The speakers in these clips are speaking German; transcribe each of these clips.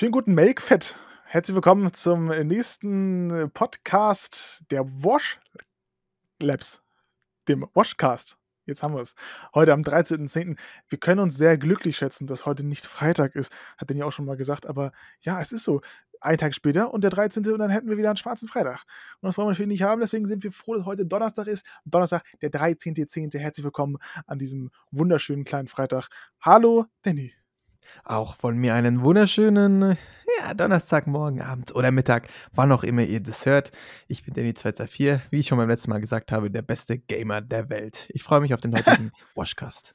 Schönen guten Melkfett. Herzlich willkommen zum nächsten Podcast der Wash Labs, dem Washcast. Jetzt haben wir es. Heute am 13.10. Wir können uns sehr glücklich schätzen, dass heute nicht Freitag ist. Hat den ja auch schon mal gesagt, aber ja, es ist so. Ein Tag später und der 13. und dann hätten wir wieder einen schwarzen Freitag. Und das wollen wir natürlich nicht haben, deswegen sind wir froh, dass heute Donnerstag ist. Donnerstag, der 13.10. Herzlich willkommen an diesem wunderschönen kleinen Freitag. Hallo, Danny. Auch von mir einen wunderschönen ja, Donnerstagmorgen, Abend oder Mittag, wann auch immer ihr das hört. Ich bin Danny 224, wie ich schon beim letzten Mal gesagt habe, der beste Gamer der Welt. Ich freue mich auf den heutigen Washcast.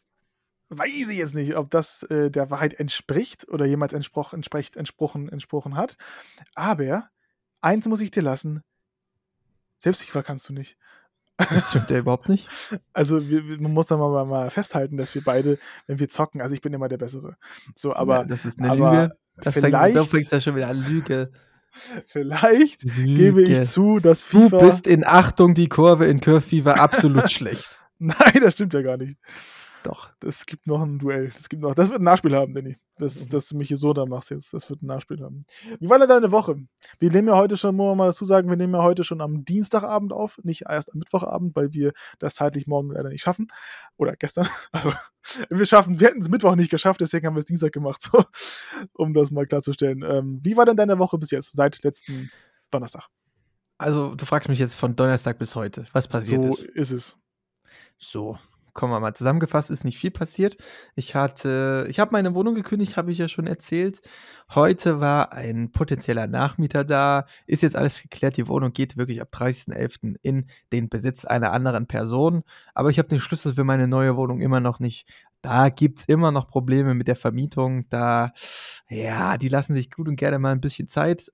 Weiß ich jetzt nicht, ob das äh, der Wahrheit entspricht oder jemals entsproch, entspricht, entsprochen, entsprochen hat. Aber eins muss ich dir lassen: Selbstfieber kannst du nicht. Das stimmt ja überhaupt nicht. Also wir, man muss da mal, mal, festhalten, dass wir beide, wenn wir zocken, also ich bin immer der Bessere. So, aber ja, das ist eine Lüge. Das vielleicht, fängt, fängt ja schon wieder an Lüge. Vielleicht Lüge. gebe ich zu, dass FIFA. Du bist in Achtung die Kurve in Curve Fever absolut schlecht. Nein, das stimmt ja gar nicht. Doch. Das gibt noch ein Duell. Das, gibt noch, das wird ein Nachspiel haben, Danny. Das, mhm. Dass du mich hier so da machst jetzt. Das wird ein Nachspiel haben. Wie war denn deine Woche? Wir nehmen ja heute schon, muss man mal dazu sagen, wir nehmen ja heute schon am Dienstagabend auf, nicht erst am Mittwochabend, weil wir das zeitlich morgen leider nicht schaffen. Oder gestern. Also, wir schaffen, wir hätten es Mittwoch nicht geschafft, deswegen haben wir es Dienstag gemacht, so, um das mal klarzustellen. Ähm, wie war denn deine Woche bis jetzt, seit letzten Donnerstag? Also, du fragst mich jetzt von Donnerstag bis heute, was passiert so ist. So ist es. So, kommen wir mal zusammengefasst, ist nicht viel passiert. Ich hatte, ich habe meine Wohnung gekündigt, habe ich ja schon erzählt. Heute war ein potenzieller Nachmieter da, ist jetzt alles geklärt. Die Wohnung geht wirklich ab 30.11. in den Besitz einer anderen Person. Aber ich habe den Schlüssel für meine neue Wohnung immer noch nicht. Da gibt es immer noch Probleme mit der Vermietung. Da, ja, die lassen sich gut und gerne mal ein bisschen Zeit.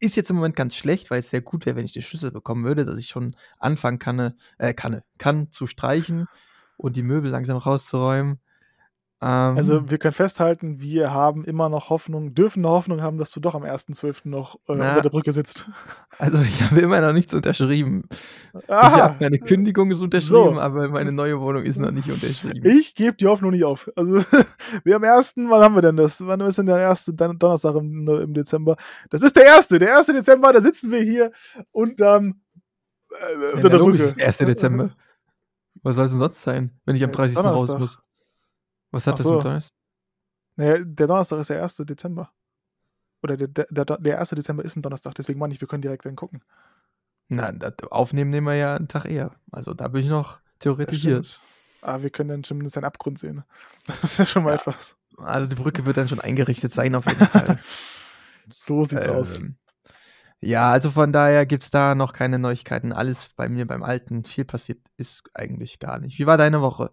Ist jetzt im Moment ganz schlecht, weil es sehr gut wäre, wenn ich die Schlüssel bekommen würde, dass ich schon anfangen kann, äh, kann, kann zu streichen und die Möbel langsam rauszuräumen. Ähm, also wir können festhalten, wir haben immer noch Hoffnung, dürfen eine Hoffnung haben, dass du doch am 1.12. noch äh, na, unter der Brücke sitzt. Also ich habe immer noch nichts unterschrieben. Aha. Ich habe meine Kündigung ist unterschrieben, so. aber meine neue Wohnung ist noch nicht unterschrieben. Ich gebe die Hoffnung nicht auf. Also wir am 1., wann haben wir denn das? Wann ist denn der erste Donnerstag im, im Dezember? Das ist der erste, der 1. Dezember, da sitzen wir hier unterm äh, unter ja, der Brücke. Ist der 1. Dezember. Was soll es denn sonst sein, wenn ich am 30. Donnerstag. raus muss? Was hat Ach das so. mit Donnerstag? Naja, der Donnerstag ist der 1. Dezember. Oder der, der, der, der 1. Dezember ist ein Donnerstag, deswegen meine ich, wir können direkt dann gucken. Na, aufnehmen nehmen wir ja einen Tag eher. Also da bin ich noch theoretisch hier. Aber wir können dann zumindest einen Abgrund sehen. Das ist ja schon mal ja. etwas. Also die Brücke wird dann schon eingerichtet sein, auf jeden Fall. so sieht's ähm, aus. Ja, also von daher gibt es da noch keine Neuigkeiten. Alles bei mir beim Alten. Viel passiert ist eigentlich gar nicht. Wie war deine Woche?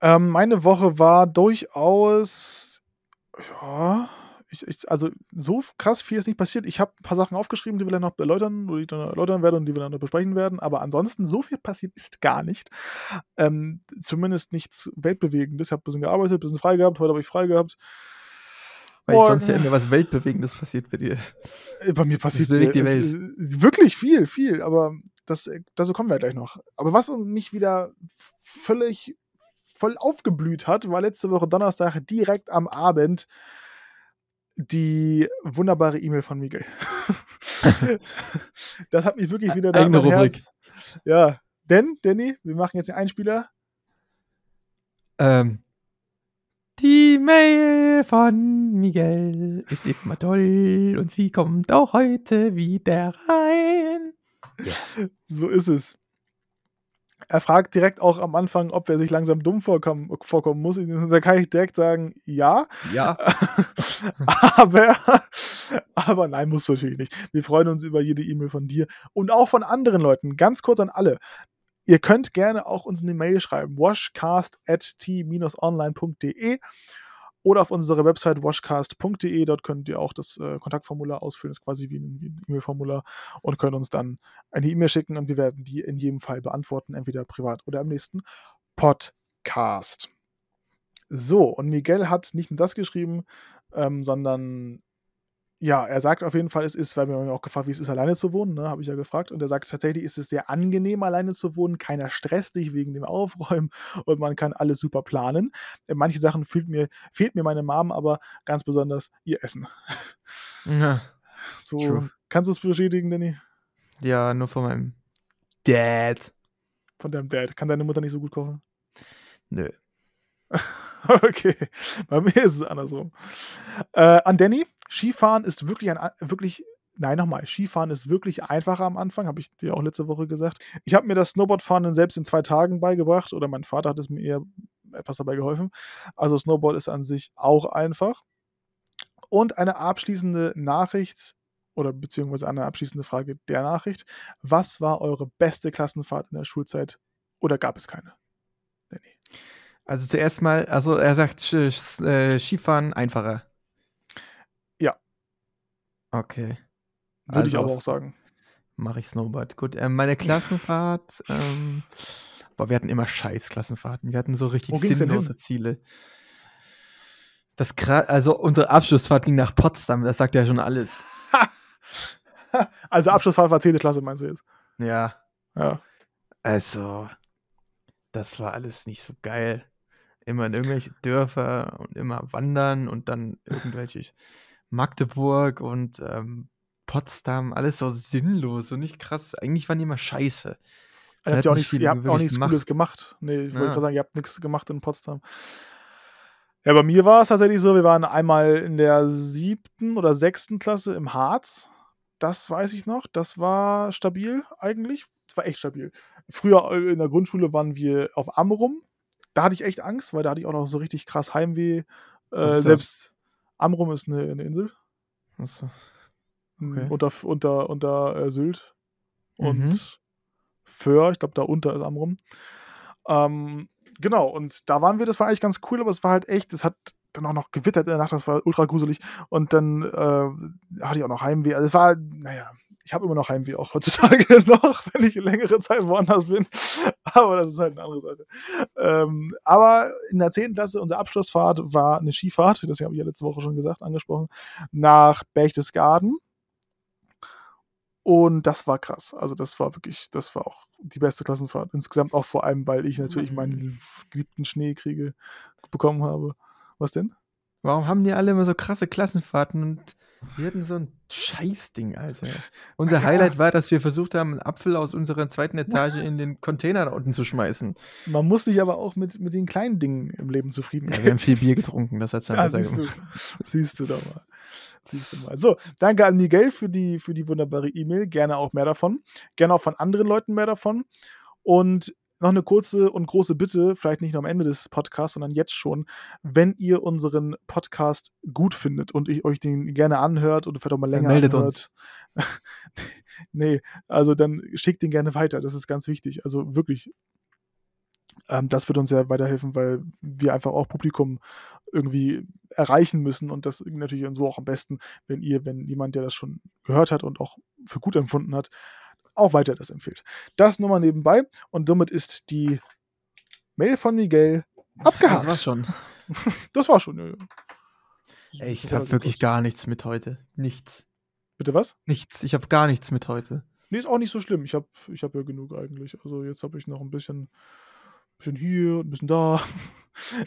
Ähm, meine Woche war durchaus, ja, ich, ich, also so krass viel ist nicht passiert. Ich habe ein paar Sachen aufgeschrieben, die wir dann noch erläutern, die ich dann erläutern werde und die wir dann noch besprechen werden. Aber ansonsten, so viel passiert ist gar nicht. Ähm, zumindest nichts Weltbewegendes. Ich habe ein bisschen gearbeitet, ein bisschen frei gehabt. Heute habe ich frei gehabt. Weil Boah, sonst ja immer was Weltbewegendes passiert bei dir. Äh, bei mir passiert sehr, die Welt. Äh, wirklich viel, viel, aber das, äh, dazu kommen wir gleich noch. Aber was mich wieder völlig voll aufgeblüht hat, war letzte Woche Donnerstag direkt am Abend die wunderbare E-Mail von Miguel. das hat mich wirklich wieder da Eigene Rubrik. Herz. Ja, denn, Danny, wir machen jetzt den Einspieler. Ähm, die Mail von Miguel ist immer toll und sie kommt auch heute wieder rein. Ja. So ist es. Er fragt direkt auch am Anfang, ob er sich langsam dumm vorkommen, vorkommen muss. Da kann ich direkt sagen, ja. Ja. aber, aber nein, muss natürlich nicht. Wir freuen uns über jede E-Mail von dir und auch von anderen Leuten. Ganz kurz an alle. Ihr könnt gerne auch uns eine Mail schreiben, washcast.t-online.de oder auf unserer Website washcast.de. Dort könnt ihr auch das äh, Kontaktformular ausfüllen, das ist quasi wie ein, ein E-Mail-Formular und könnt uns dann eine E-Mail schicken und wir werden die in jedem Fall beantworten, entweder privat oder im nächsten Podcast. So, und Miguel hat nicht nur das geschrieben, ähm, sondern Ja, er sagt auf jeden Fall, es ist, weil wir haben ja auch gefragt, wie es ist, alleine zu wohnen, ne, habe ich ja gefragt. Und er sagt tatsächlich, ist es sehr angenehm, alleine zu wohnen. Keiner stresst dich wegen dem Aufräumen und man kann alles super planen. In manche Sachen fehlt mir, fehlt mir meine Mom, aber ganz besonders ihr Essen. Ja, So, True. kannst du es bestätigen, Danny? ja, nur von meinem Dad. Von deinem Dad. Kann deine Mutter nicht so gut kochen? Nö. Okay, bei mir ist es andersrum. Äh, an Danny, Skifahren ist wirklich ein wirklich nein, nochmal, Skifahren ist wirklich einfacher am Anfang, habe ich dir auch letzte Woche gesagt. Ich habe mir das Snowboardfahren dann selbst in zwei Tagen beigebracht oder mein Vater hat es mir eher etwas dabei geholfen. Also Snowboard ist an sich auch einfach. Und eine abschließende Nachricht oder beziehungsweise eine abschließende Frage der Nachricht. Was war eure beste Klassenfahrt in der Schulzeit oder gab es keine? Danny. Also zuerst mal, also er sagt äh, Skifahren einfacher. Okay. Würde ich Also- aber auch sagen. Mache ich Snowboard. Gut, ähm, meine Klassenfahrt, ähm, boah, wir hatten immer scheiß Klassenfahrten. Wir hatten so richtig sinnlose? Ziele. Das also unsere Abschlussfahrt ging nach Potsdam, das sagt ja schon alles. Also Abschlussfahrt war 10. Klasse, meinst du jetzt? Ja, Ja. also das war alles nicht so geil. Immer in irgendwelche Dörfer und immer wandern und dann irgendwelche Magdeburg und ähm, Potsdam, alles so sinnlos und nicht krass. Eigentlich waren die immer scheiße. Ihr habt ja auch nicht ihr habt auch nichts gemacht. Cooles gemacht. Nee, ich wollte Ja. gerade sagen, ihr habt nichts gemacht in Potsdam. Ja, bei mir war es tatsächlich so, wir waren einmal in der siebten oder sechsten Klasse im Harz. Das weiß ich noch. Das war stabil eigentlich. Das war echt stabil. Früher äh, in der Grundschule waren wir auf Amrum. Da hatte ich echt Angst, weil da hatte ich auch noch so richtig krass Heimweh. Äh, selbst Amrum ist eine, eine Insel. Achso. m, Okay. Unter, unter, unter äh, Sylt. Und Mhm. Föhr, ich glaube, da unter ist Amrum. Ähm, genau, und da waren wir, das war eigentlich ganz cool, aber es war halt echt, es hat dann auch noch gewittert in der Nacht, das war ultra gruselig. Und dann äh, hatte ich auch noch Heimweh. Also es war, naja, ich habe immer noch Heimweh, auch heutzutage noch, wenn ich längere Zeit woanders bin. Aber das ist halt eine andere Sache. Ähm, aber in der 10. Klasse, unsere Abschlussfahrt war eine Skifahrt, das habe ich ja letzte Woche schon gesagt, angesprochen, nach Berchtesgaden. Und das war krass. Also das war wirklich, das war auch die beste Klassenfahrt. Insgesamt auch vor allem, weil ich natürlich meinen geliebten Schneekriege bekommen habe. Was denn? Warum haben die alle immer so krasse Klassenfahrten und wir hatten so ein Scheißding, Alter. Unser Ja. Highlight war, dass wir versucht haben, einen Apfel aus unserer zweiten Etage in den Container da unten zu schmeißen. Man muss sich aber auch mit, mit den kleinen Dingen im Leben zufrieden Ja, geben. wir haben viel Bier getrunken, das hat's dann Ja, besser siehst, du, gemacht. siehst du doch mal. Siehst du mal. So, danke an Miguel für die, für die wunderbare E-Mail. Gerne auch mehr davon. Gerne auch von anderen Leuten mehr davon. Und noch eine kurze und große Bitte, vielleicht nicht nur am Ende des Podcasts, sondern jetzt schon, wenn ihr unseren Podcast gut findet und ich euch den gerne anhört oder vielleicht auch mal Dann länger meldet anhört. nee, also dann schickt den gerne weiter. Das ist ganz wichtig. Also wirklich, ähm, das wird uns sehr weiterhelfen, weil wir einfach auch Publikum irgendwie erreichen müssen und das natürlich so auch am besten, wenn ihr, wenn jemand, der das schon gehört hat und auch für gut empfunden hat, auch weiter das empfiehlt. Das nur mal nebenbei und somit ist die Mail von Miguel abgehakt. Das war's schon. Das war schon. Ja, ja. Ey, ich habe wirklich gar nichts mit heute. Nichts. Bitte was? Nichts. Ich habe gar nichts mit heute. Nee, ist auch nicht so schlimm. Ich habe ich hab ja genug eigentlich. Also jetzt habe ich noch ein bisschen, bisschen hier, ein bisschen da.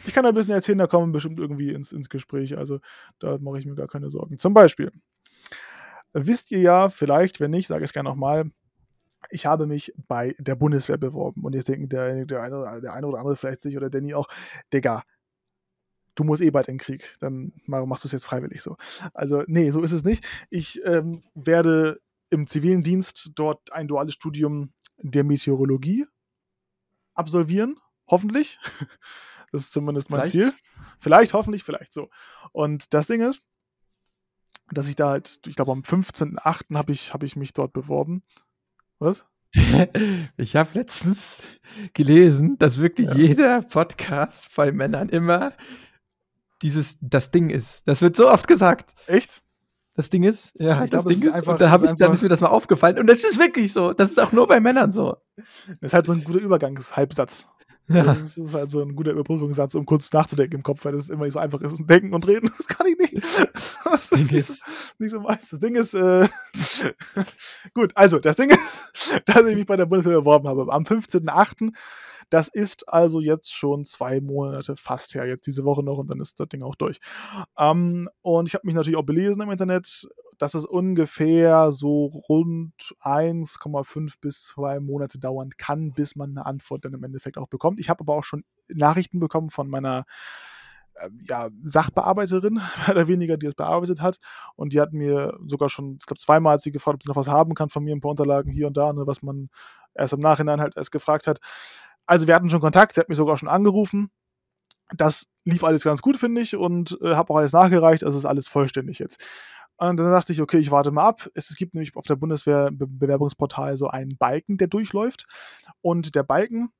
Ich kann ein bisschen erzählen, da kommen wir bestimmt irgendwie ins, ins Gespräch. Also da mache ich mir gar keine Sorgen. Zum Beispiel, wisst ihr ja, vielleicht, wenn nicht, sage ich es gerne nochmal, ich habe mich bei der Bundeswehr beworben. Und jetzt denken der, der, eine, oder- der eine oder andere vielleicht sich oder Danny auch, Digga, du musst eh bald in den Krieg. Dann ma- machst du es jetzt freiwillig so. Also, nee, so ist es nicht. Ich ähm, werde im zivilen Dienst dort ein duales Studium der Meteorologie absolvieren. Hoffentlich. Das ist zumindest mein Vielleicht. Ziel. Vielleicht, hoffentlich, vielleicht so. Und das Ding ist, dass ich da halt, ich glaube am 15.08. habe ich, hab ich mich dort beworben. Was? Ich habe letztens gelesen, dass wirklich Ja. jeder Podcast bei Männern immer dieses das Ding ist. Das wird so oft gesagt. Echt? Das Ding ist, ja, Ich das glaub, Ding ist einfach- und hab ist ich, dann ist mir das mal aufgefallen. Und das ist wirklich so. Das ist auch nur bei Männern so. Das ist halt so ein guter Übergangshalbsatz. Ja. Das ist halt so ein guter Überbrückungssatz, um kurz nachzudenken im Kopf, weil das immer nicht so einfach ist. Denken und reden, das kann ich nicht. Das Ding ist nicht, ist- so, nicht so meins. Das Ding ist, äh, gut, also das Ding ist, dass ich mich bei der Bundeswehr beworben habe. Am 15.08. Das ist also jetzt schon zwei Monate fast her. Jetzt diese Woche noch und dann ist das Ding auch durch. Ähm, und ich habe mich natürlich auch belesen im Internet, dass es ungefähr so rund 1,5 bis 2 Monate dauern kann, bis man eine Antwort dann im Endeffekt auch bekommt. Ich habe aber auch schon Nachrichten bekommen von meiner ja, Sachbearbeiterin, mehr oder weniger, die es bearbeitet hat. Und die hat mir sogar schon, ich glaube, zweimal sie gefragt, ob sie noch was haben kann von mir, ein paar Unterlagen hier und da, ne, was man erst im Nachhinein halt erst gefragt hat. Also wir hatten schon Kontakt, sie hat mich sogar schon angerufen. Das lief alles ganz gut, finde ich, und äh, habe auch alles nachgereicht, also ist alles vollständig jetzt. Und dann dachte ich, okay, ich warte mal ab. Es, es gibt nämlich auf der Bundeswehr-Bewerbungsportal so einen Balken, der durchläuft. Und der Balken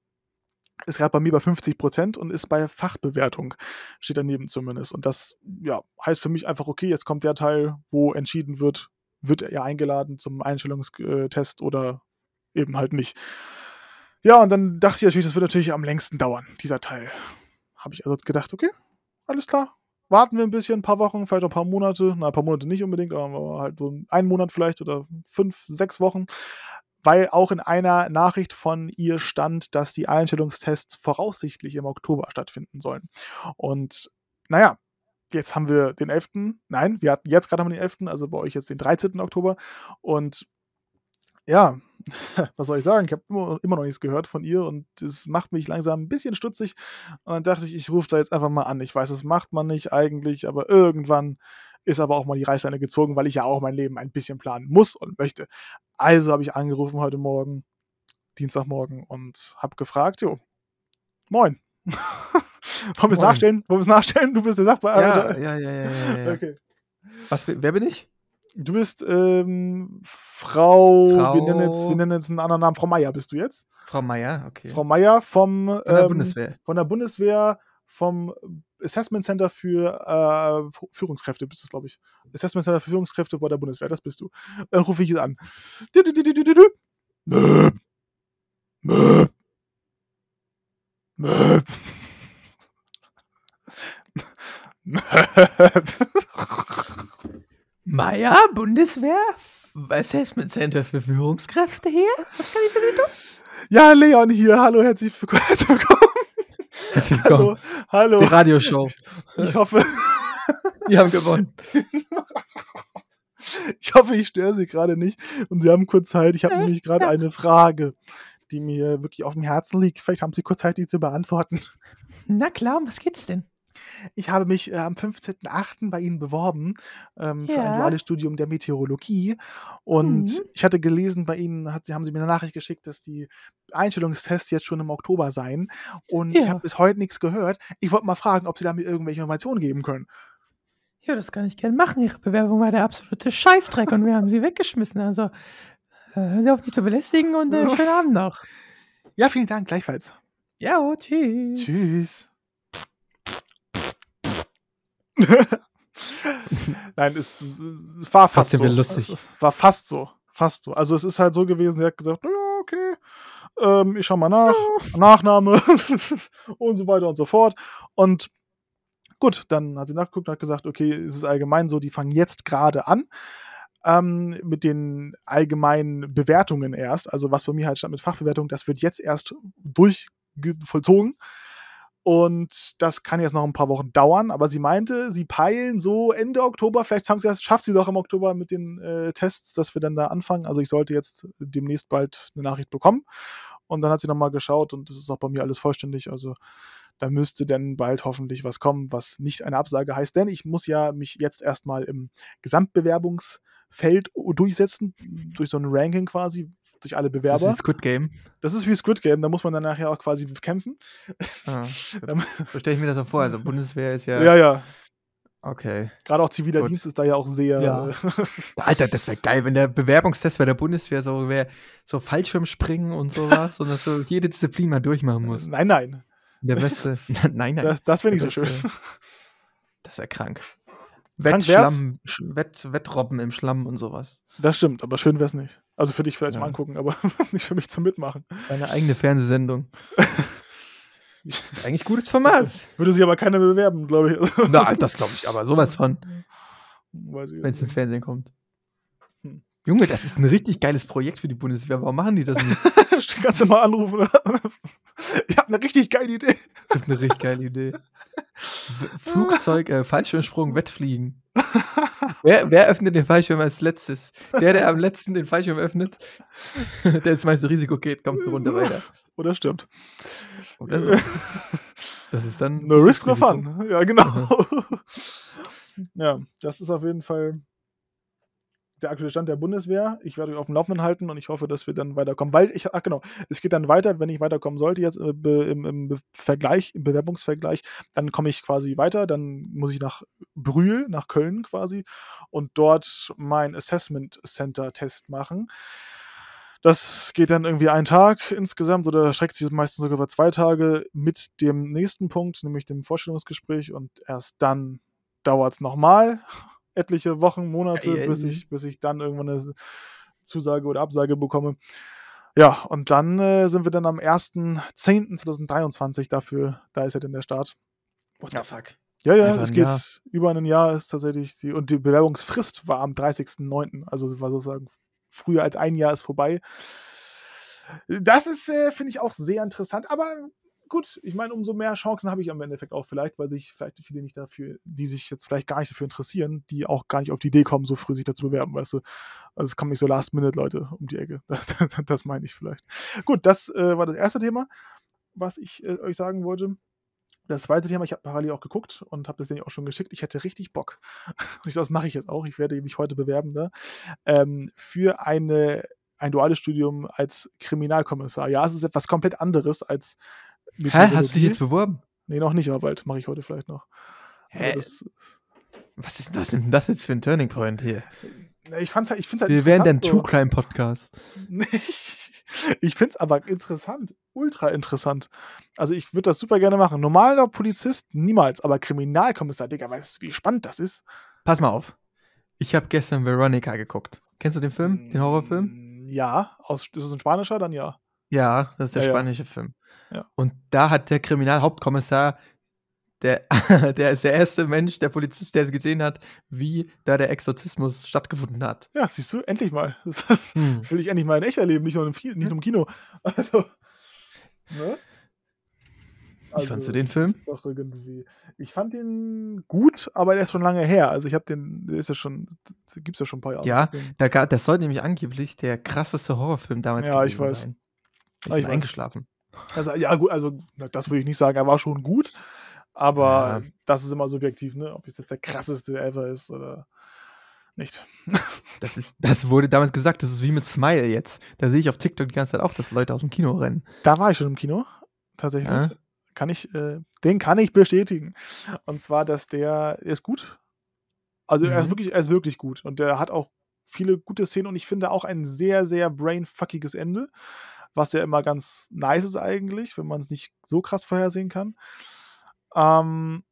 ist gerade bei mir bei 50 Prozent und ist bei Fachbewertung, steht daneben zumindest. Und das ja, heißt für mich einfach, okay, jetzt kommt der Teil, wo entschieden wird, wird er eingeladen zum Einstellungstest oder eben halt nicht. Ja, und dann dachte ich natürlich, das wird natürlich am längsten dauern, dieser Teil. Habe ich also gedacht, okay, alles klar. Warten wir ein bisschen, ein paar Wochen, vielleicht ein paar Monate. Na, ein paar Monate nicht unbedingt, aber halt so einen Monat vielleicht oder fünf, sechs Wochen. Weil auch in einer Nachricht von ihr stand, dass die Einstellungstests voraussichtlich im Oktober stattfinden sollen. Und naja, jetzt haben wir den 11. Nein, wir hatten jetzt gerade den 11., also bei euch jetzt den 13. Oktober. Und ja, was soll ich sagen? Ich habe immer, immer noch nichts gehört von ihr und das macht mich langsam ein bisschen stutzig. Und dann dachte ich, ich rufe da jetzt einfach mal an. Ich weiß, das macht man nicht eigentlich, aber irgendwann ist aber auch mal die Reißleine gezogen, weil ich ja auch mein Leben ein bisschen planen muss und möchte. Also habe ich angerufen heute Morgen, Dienstagmorgen, und habe gefragt, jo, moin. Wollen wir es nachstellen? Wollen wir es nachstellen? Du bist der Ja, Sachbearbeiter. ja, ja, ja, ja, ja. Okay. Was, wer bin ich? Du bist ähm, Frau, Frau- Wir, nennen jetzt, wir nennen jetzt einen anderen Namen. Frau Meier bist du jetzt. Frau Meier, okay. Frau Meier vom, Von der ähm, Bundeswehr. von der Bundeswehr, vom Assessment Center für äh, Führungskräfte bist du, glaube ich. Assessment Center für Führungskräfte bei der Bundeswehr, das bist du. Dann rufe ich es an. Du, du, du. Möp. Möp. Möp. Möp. Meier, Bundeswehr? Assessment Center für Führungskräfte hier? Was kann ich für Sie tun? Ja, Leon hier. Hallo, herzlich willkommen. Herzlich willkommen. Hallo. Hallo. Die Radioshow. Ich hoffe, Die haben gewonnen. ich hoffe, ich störe Sie gerade nicht. Und Sie haben kurz Zeit. Ich habe nämlich gerade eine Frage, die mir wirklich auf dem Herzen liegt. Vielleicht haben Sie kurz Zeit, die zu beantworten. Na klar, um was geht's denn? Ich habe mich äh, am 15.08. bei Ihnen beworben ähm, für ein Ja. duales Studium der Meteorologie. Und Mhm. ich hatte gelesen, bei Ihnen hat, haben Sie mir eine Nachricht geschickt, dass die Einstellungstests jetzt schon im Oktober seien. Und ich Ja. habe bis heute nichts gehört. Ich wollte mal fragen, ob Sie da mir irgendwelche Informationen geben können. Ja, das kann ich gerne machen. Ihre Bewerbung war der absolute Scheißdreck und wir haben sie weggeschmissen. Also äh, hören Sie auf, mich zu belästigen und äh, schönen Abend noch. Ja, vielen Dank, gleichfalls. Ja, oh, tschüss. Tschüss. Nein, es, es war fast so. lustig. Es, war fast so. Fast so. Also es ist halt so gewesen, sie hat gesagt, ja, okay, ähm, ich schau mal nach, Nachname und so weiter und so fort. Und gut, dann hat sie nachgeguckt und hat gesagt, okay, es ist allgemein so, die fangen jetzt gerade an. Ähm, mit den allgemeinen Bewertungen erst, also was bei mir halt stand mit Fachbewertung, das wird jetzt erst durch vollzogen. Und das kann jetzt noch ein paar Wochen dauern, aber sie meinte, sie peilen so Ende Oktober, vielleicht haben sie das, schafft sie doch im Oktober mit den äh, Tests, dass wir dann da anfangen. Also ich sollte jetzt demnächst bald eine Nachricht bekommen. Und dann hat sie nochmal geschaut und das ist auch bei mir alles vollständig. Also da müsste dann bald hoffentlich was kommen, was nicht eine Absage heißt. Denn ich muss ja mich jetzt erstmal im Gesamtbewerbungsfeld durchsetzen, durch so ein Ranking quasi, durch alle Das Bewerber. ist Squid Game. Das ist wie Squid Game, da muss man dann nachher auch quasi kämpfen. Ah, so stelle ich mir das auch vor. Also Bundeswehr ist ja. Ja, ja. Okay. Gerade auch ziviler Gut. Dienst ist da ja auch sehr. Ja. Alter, das wäre geil, wenn der Bewerbungstest bei der Bundeswehr so wäre, so Fallschirmspringen und sowas und dass du jede Disziplin mal durchmachen musst. nein, nein. Der beste. nein, nein. Das, das wäre nicht so Das, schön. Das wäre krank. Wettschlamm, Sch- Wett, Wettrobben im Schlamm und sowas. Das stimmt, aber schön wäre es nicht. Also für dich vielleicht Ja. mal angucken, aber nicht für mich zum Mitmachen. Deine eigene Fernsehsendung. Eigentlich gutes Format. Würde sich aber keiner bewerben, glaube ich. Na, das glaube ich aber sowas von, wenn es ins Fernsehen kommt. Junge, das ist ein richtig geiles Projekt für die Bundeswehr. Warum machen die das nicht? Kannst du mal anrufen. ich habe eine richtig geile Idee. Das ist eine richtig geile Idee. Flugzeug, äh, Fallschirmsprung, Wettfliegen. wer, wer öffnet den Fallschirm als letztes? Der, der am letzten den Fallschirm öffnet, der jetzt meiste Risiko geht, kommt eine Runde weiter. Oder stimmt. Oder so. Das ist dann. No risk, no fun. Ja, genau. ja, das ist auf jeden Fall der aktuelle Stand der Bundeswehr. Ich werde euch auf dem Laufenden halten und ich hoffe, dass wir dann weiterkommen. Weil ich, ach genau, es geht dann weiter, wenn ich weiterkommen sollte, jetzt äh, im, im Vergleich, im Bewerbungsvergleich, dann komme ich quasi weiter, dann muss ich nach Brühl, nach Köln quasi und dort mein Assessment Center Test machen. Das geht dann irgendwie einen Tag insgesamt oder streckt sich meistens sogar über zwei Tage mit dem nächsten Punkt, nämlich dem Vorstellungsgespräch und erst dann dauert es nochmal etliche Wochen, Monate, Geil. bis ich, bis ich dann irgendwann eine Zusage oder Absage bekomme. Ja, und dann äh, sind wir dann am 1.10.2023 dafür, da ist ja dann der Start. What the fuck? Ja, ja, Einfach es geht Jahr. über ein Jahr ist tatsächlich die, und die Bewerbungsfrist war am 30.09., also war sozusagen früher als ein Jahr ist vorbei. Das ist, äh, finde ich, auch sehr interessant, aber gut, ich meine, umso mehr Chancen habe ich am Endeffekt auch vielleicht, weil sich vielleicht viele nicht dafür, die sich jetzt vielleicht gar nicht dafür interessieren, die auch gar nicht auf die Idee kommen, so früh sich dazu bewerben, weißt du. Also es kommen nicht so Last-Minute-Leute um die Ecke. das meine ich vielleicht. Gut, das äh, war das erste Thema, was ich äh, euch sagen wollte. Das zweite Thema, ich habe parallel auch geguckt und habe das denen auch schon geschickt. Ich hätte richtig Bock. Und das mache ich jetzt auch. Ich werde mich heute bewerben da. Ähm, für eine, ein duales Studium als Kriminalkommissar. Ja, es ist etwas komplett anderes als. Hä? Hast du dich jetzt beworben? Nee, noch nicht, aber bald. Mache ich heute vielleicht noch. Hä? Das, Was ist, ist denn das jetzt für ein Turning Point hier? Ich fand's halt, ich find's halt Wir wären dann interessant, True Crime Podcast. Ich finde es aber interessant, ultra interessant. Also ich würde das super gerne machen. Normaler Polizist niemals, aber Kriminalkommissar, Digga, weißt du, wie spannend das ist? Pass mal auf. Ich habe gestern Veronica geguckt. Kennst du den Film? Den Horrorfilm? Mm, Ja, aus, ist es ein spanischer? Dann ja. Ja, das ist der Ja, ja. spanische Film. Ja. Und da hat der Kriminalhauptkommissar, der, der ist der erste Mensch, der Polizist, der gesehen hat, wie da der Exorzismus stattgefunden hat. Ja, siehst du, endlich mal. Hm. Das will ich endlich mal in echt erleben, nicht nur im, nicht nur im Kino. Also, ne? Wie fandst du den das Film? Ich fand den gut, aber der ist schon lange her. Also ich habe den, der ist ja schon, gibt's ja schon ein paar Jahre. Ja, Den- Da, das soll nämlich angeblich der krasseste Horrorfilm damals Ja, ich gewesen weiß. sein. Ich Ah, bin ich weiß. eingeschlafen. Also, ja, gut, also das würde ich nicht sagen, er war schon gut, aber Ja. das ist immer subjektiv, ne? Ob es jetzt der krasseste ever ist oder nicht. Das, ist, das wurde damals gesagt, das ist wie mit Smile jetzt. Da sehe ich auf TikTok die ganze Zeit auch, dass Leute aus dem Kino rennen. Da war ich schon im Kino, tatsächlich. Ja. Kann ich, äh, den kann ich bestätigen. Und zwar, dass der, er ist gut. Also er ist Mhm. wirklich, er ist wirklich gut. Und der hat auch viele gute Szenen und ich finde auch ein sehr, sehr brainfuckiges Ende, was ja immer ganz nice ist eigentlich, wenn man es nicht so krass vorhersehen kann. Ähm,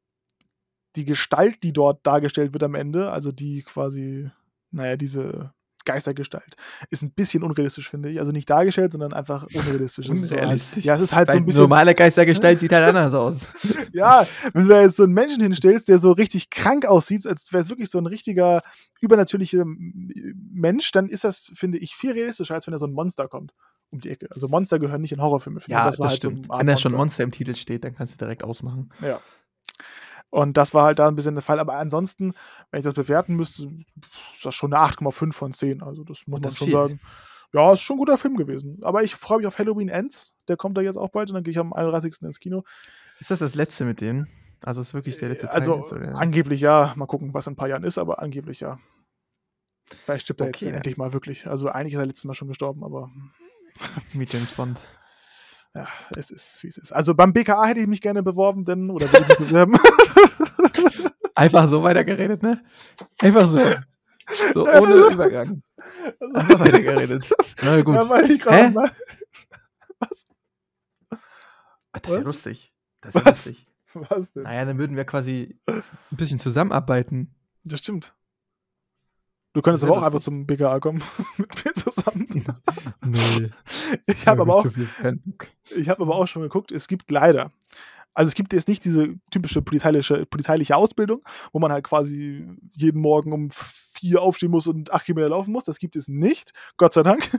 die Gestalt, die dort dargestellt wird am Ende, also die quasi, naja, diese Geistergestalt, ist ein bisschen unrealistisch, finde ich. Also nicht dargestellt, sondern einfach unrealistisch. So halt, Unrealistisch. ja, es ist halt so Weil ein bisschen. normale Geistergestalt sieht halt anders aus. Ja, wenn du da jetzt so einen Menschen hinstellst, der so richtig krank aussieht, als wäre es wirklich so ein richtiger übernatürlicher Mensch, dann ist das, finde ich, viel realistischer, als wenn da so ein Monster kommt um die Ecke. Also Monster gehören nicht in Horrorfilme. Ja, das das, halt so stimmt. Art Wenn da schon Monster. Im Titel steht, dann kannst du direkt ausmachen. Ja. Und das war halt da ein bisschen der Fall. Aber ansonsten, wenn ich das bewerten müsste, ist das schon eine 8,5 von 10. Also das muss man Das ist schon viel. sagen. Ja, ist schon ein guter Film gewesen. Aber ich freue mich auf Halloween Ends. Der kommt da jetzt auch bald und dann gehe ich am 31. ins Kino. Ist das das letzte mit denen? Also ist wirklich der letzte Teil Also jetzt, angeblich ja. Mal gucken, was in ein paar Jahren ist, aber angeblich ja. Vielleicht stirbt er Okay, jetzt endlich mal wirklich. Also eigentlich ist er letztes Mal schon gestorben, aber Mit James Bond. ja, es ist, wie es ist. Also beim BKA hätte ich mich gerne beworben, denn, oder würde ich mich bewerben. Einfach so weitergeredet, ne? Einfach so. So ohne also- Übergang. Einfach weitergeredet. Na gut. Ja, weil ich Hä? gerade mal. Ah, das ist ja Was? lustig. Das ist ja Was? lustig. Was denn? Naja, dann würden wir quasi ein bisschen zusammenarbeiten. Das stimmt. Du könntest aber auch einfach zum BKA kommen mit mir zusammen. Null. Ich habe aber auch Ich habe aber auch schon geguckt, es gibt leider, also es gibt jetzt nicht diese typische polizeiliche, polizeiliche Ausbildung, wo man halt quasi jeden Morgen um vier aufstehen muss und acht Kilometer laufen muss. Das gibt es nicht, Gott sei Dank.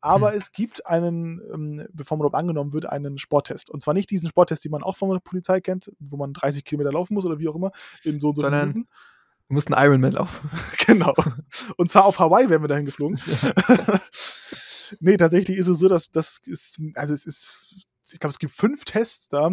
Aber Hm. es gibt einen, ähm, bevor man überhaupt angenommen wird, einen Sporttest. Und zwar nicht diesen Sporttest, den man auch von der Polizei kennt, wo man 30 Kilometer laufen muss oder wie auch immer, in so und so Sondern- Minuten. Du musst einen Ironman laufen. Genau. Und zwar auf Hawaii wären wir dahin geflogen. nee, tatsächlich ist es so, dass das ist, also es ist, ich glaube, es gibt fünf Tests da.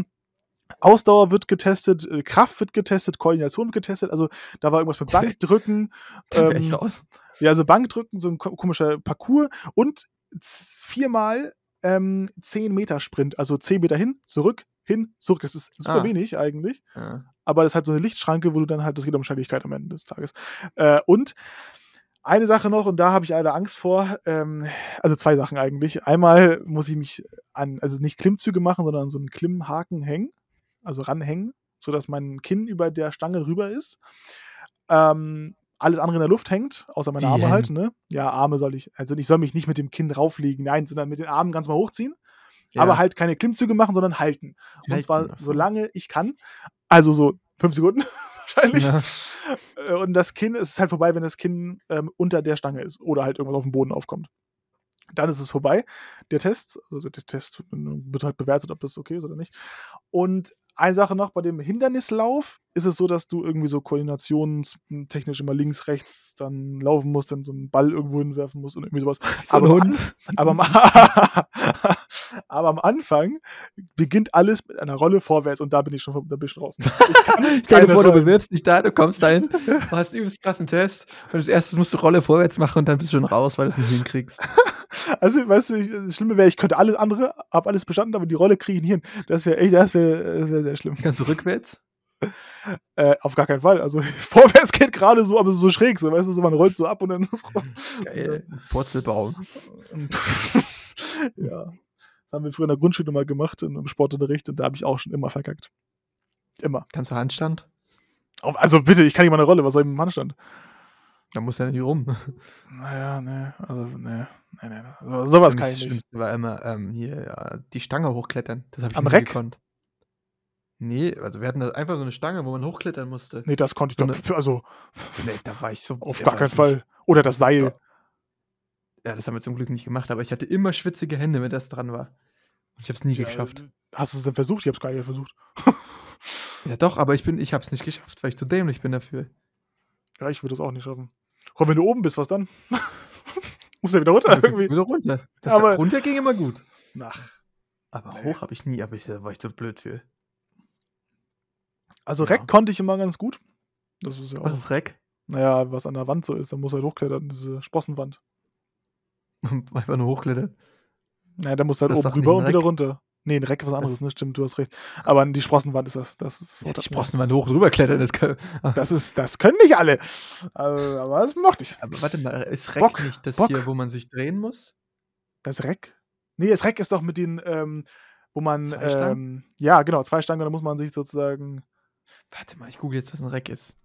Ausdauer wird getestet, äh, Kraft wird getestet, Koordination wird getestet. Also da war irgendwas mit Bankdrücken. Ähm, raus. ja, also Bankdrücken, so ein ko- komischer Parcours und viermal ähm, 10 Meter Sprint. Also 10 Meter hin, zurück, hin, zurück. Das ist super Ah. wenig eigentlich Ja. aber das ist halt so eine Lichtschranke, wo du dann halt, das geht um Schnelligkeit am Ende des Tages. Äh, und eine Sache noch, und da habe ich leider Angst vor, ähm, also zwei Sachen eigentlich. Einmal muss ich mich an, also nicht Klimmzüge machen, sondern an so einen Klimmhaken hängen, also ranhängen, sodass mein Kinn über der Stange rüber ist. Ähm, alles andere in der Luft hängt, außer meine Die Arme halt, hängen. ne? Ja, Arme soll ich, also ich soll mich nicht mit dem Kinn rauflegen, nein, sondern mit den Armen ganz mal hochziehen. Ja. Aber halt keine Klimmzüge machen, sondern halten. Und Halten, zwar ach so. solange ich kann. Also so fünf Sekunden wahrscheinlich. Ja. Äh, Und das Kinn, es ist halt vorbei, wenn das Kinn ähm, unter der Stange ist oder halt irgendwas auf dem Boden aufkommt. Dann ist es vorbei, der Test. Also der Test wird halt bewertet, ob das okay ist oder nicht. Und eine Sache noch, bei dem Hindernislauf ist es so, dass du irgendwie so koordinationstechnisch immer links, rechts dann laufen musst, dann so einen Ball irgendwo hinwerfen musst und irgendwie sowas. So aber, Hund. aber, am, aber am Anfang beginnt alles mit einer Rolle vorwärts und da bin ich schon, da bin ich schon raus. Ich kann Stell dir vor, du Rollen. bewirbst dich da, du kommst dahin, du hast übelst krassen Test und als erstes musst du Rolle vorwärts machen und dann bist du schon raus, weil du es nicht hinkriegst. Also, weißt du, das Schlimme wäre, ich könnte alles andere, hab alles bestanden, aber die Rolle kriege ich nicht hin. Das wäre echt, das wäre wär sehr schlimm. Kannst du rückwärts? Äh, auf gar keinen Fall. Also, vorwärts geht gerade so, aber so schräg, so, weißt du, so, man rollt so ab und dann ist Geil. Purzelbaum. ja. Das haben wir früher in der Grundschule mal gemacht, in einem Sportunterricht, und da habe ich auch schon immer verkackt. Immer. Kannst du Handstand? Also bitte, ich kann nicht mal eine Rolle, was soll ich mit dem Handstand? Da musst du ja nicht rum. Naja, ne, also, ne, ne, ne. So, sowas kann ich das nicht. Schlimmste war immer ähm, hier ja, die Stange hochklettern. Das habe ich Am Reck? gekonnt. Nee, also wir hatten da einfach so eine Stange, wo man hochklettern musste. Nee, das konnte ich So doch, also Nee, da war ich so. auf gar keinen Fall. Oder das Seil. Ja. Ja, das haben wir zum Glück nicht gemacht, aber ich hatte immer schwitzige Hände, wenn das dran war. Und ich habe es nie Ja, geschafft. Hast du es denn versucht? Ich habe es gar nicht versucht. Ja, doch, aber ich bin, ich habe es nicht geschafft, weil ich zu dämlich bin dafür. Ja, ich würde es auch nicht schaffen. Und wenn du oben bist, was dann? Musst du ja wieder runter irgendwie. Wieder runter. Das Aber- runter ging immer gut. Ach. Aber Nee. hoch habe ich nie, aber ich, da war ich zu blöd für. Also Ja. Reck konnte ich immer ganz gut. Das ist ja auch. Was ist Reck? naja, was an der Wand so ist, dann muss er halt hochklettern, diese Sprossenwand. Einfach nur hochklettern. Naja, da musst du halt Das oben rüber und wieder Reck. runter. Nee, ein Reck ist was anderes, Das- ne? Stimmt, du hast recht. Aber an die Sprossenwand ist das. Das ist, Ja, die Sprossen waren hoch drüber klettern. Das kann, das ist, das können nicht alle. Aber, aber das mochte ich. aber warte mal, ist Reck Bock, nicht das Bock. hier, wo man sich drehen muss? Das Reck? Nee, das Reck ist doch mit den, ähm, wo man, Zwei ähm, ja, genau, zwei Stangen, da muss man sich sozusagen, Warte mal, ich google jetzt, was ein Reck ist.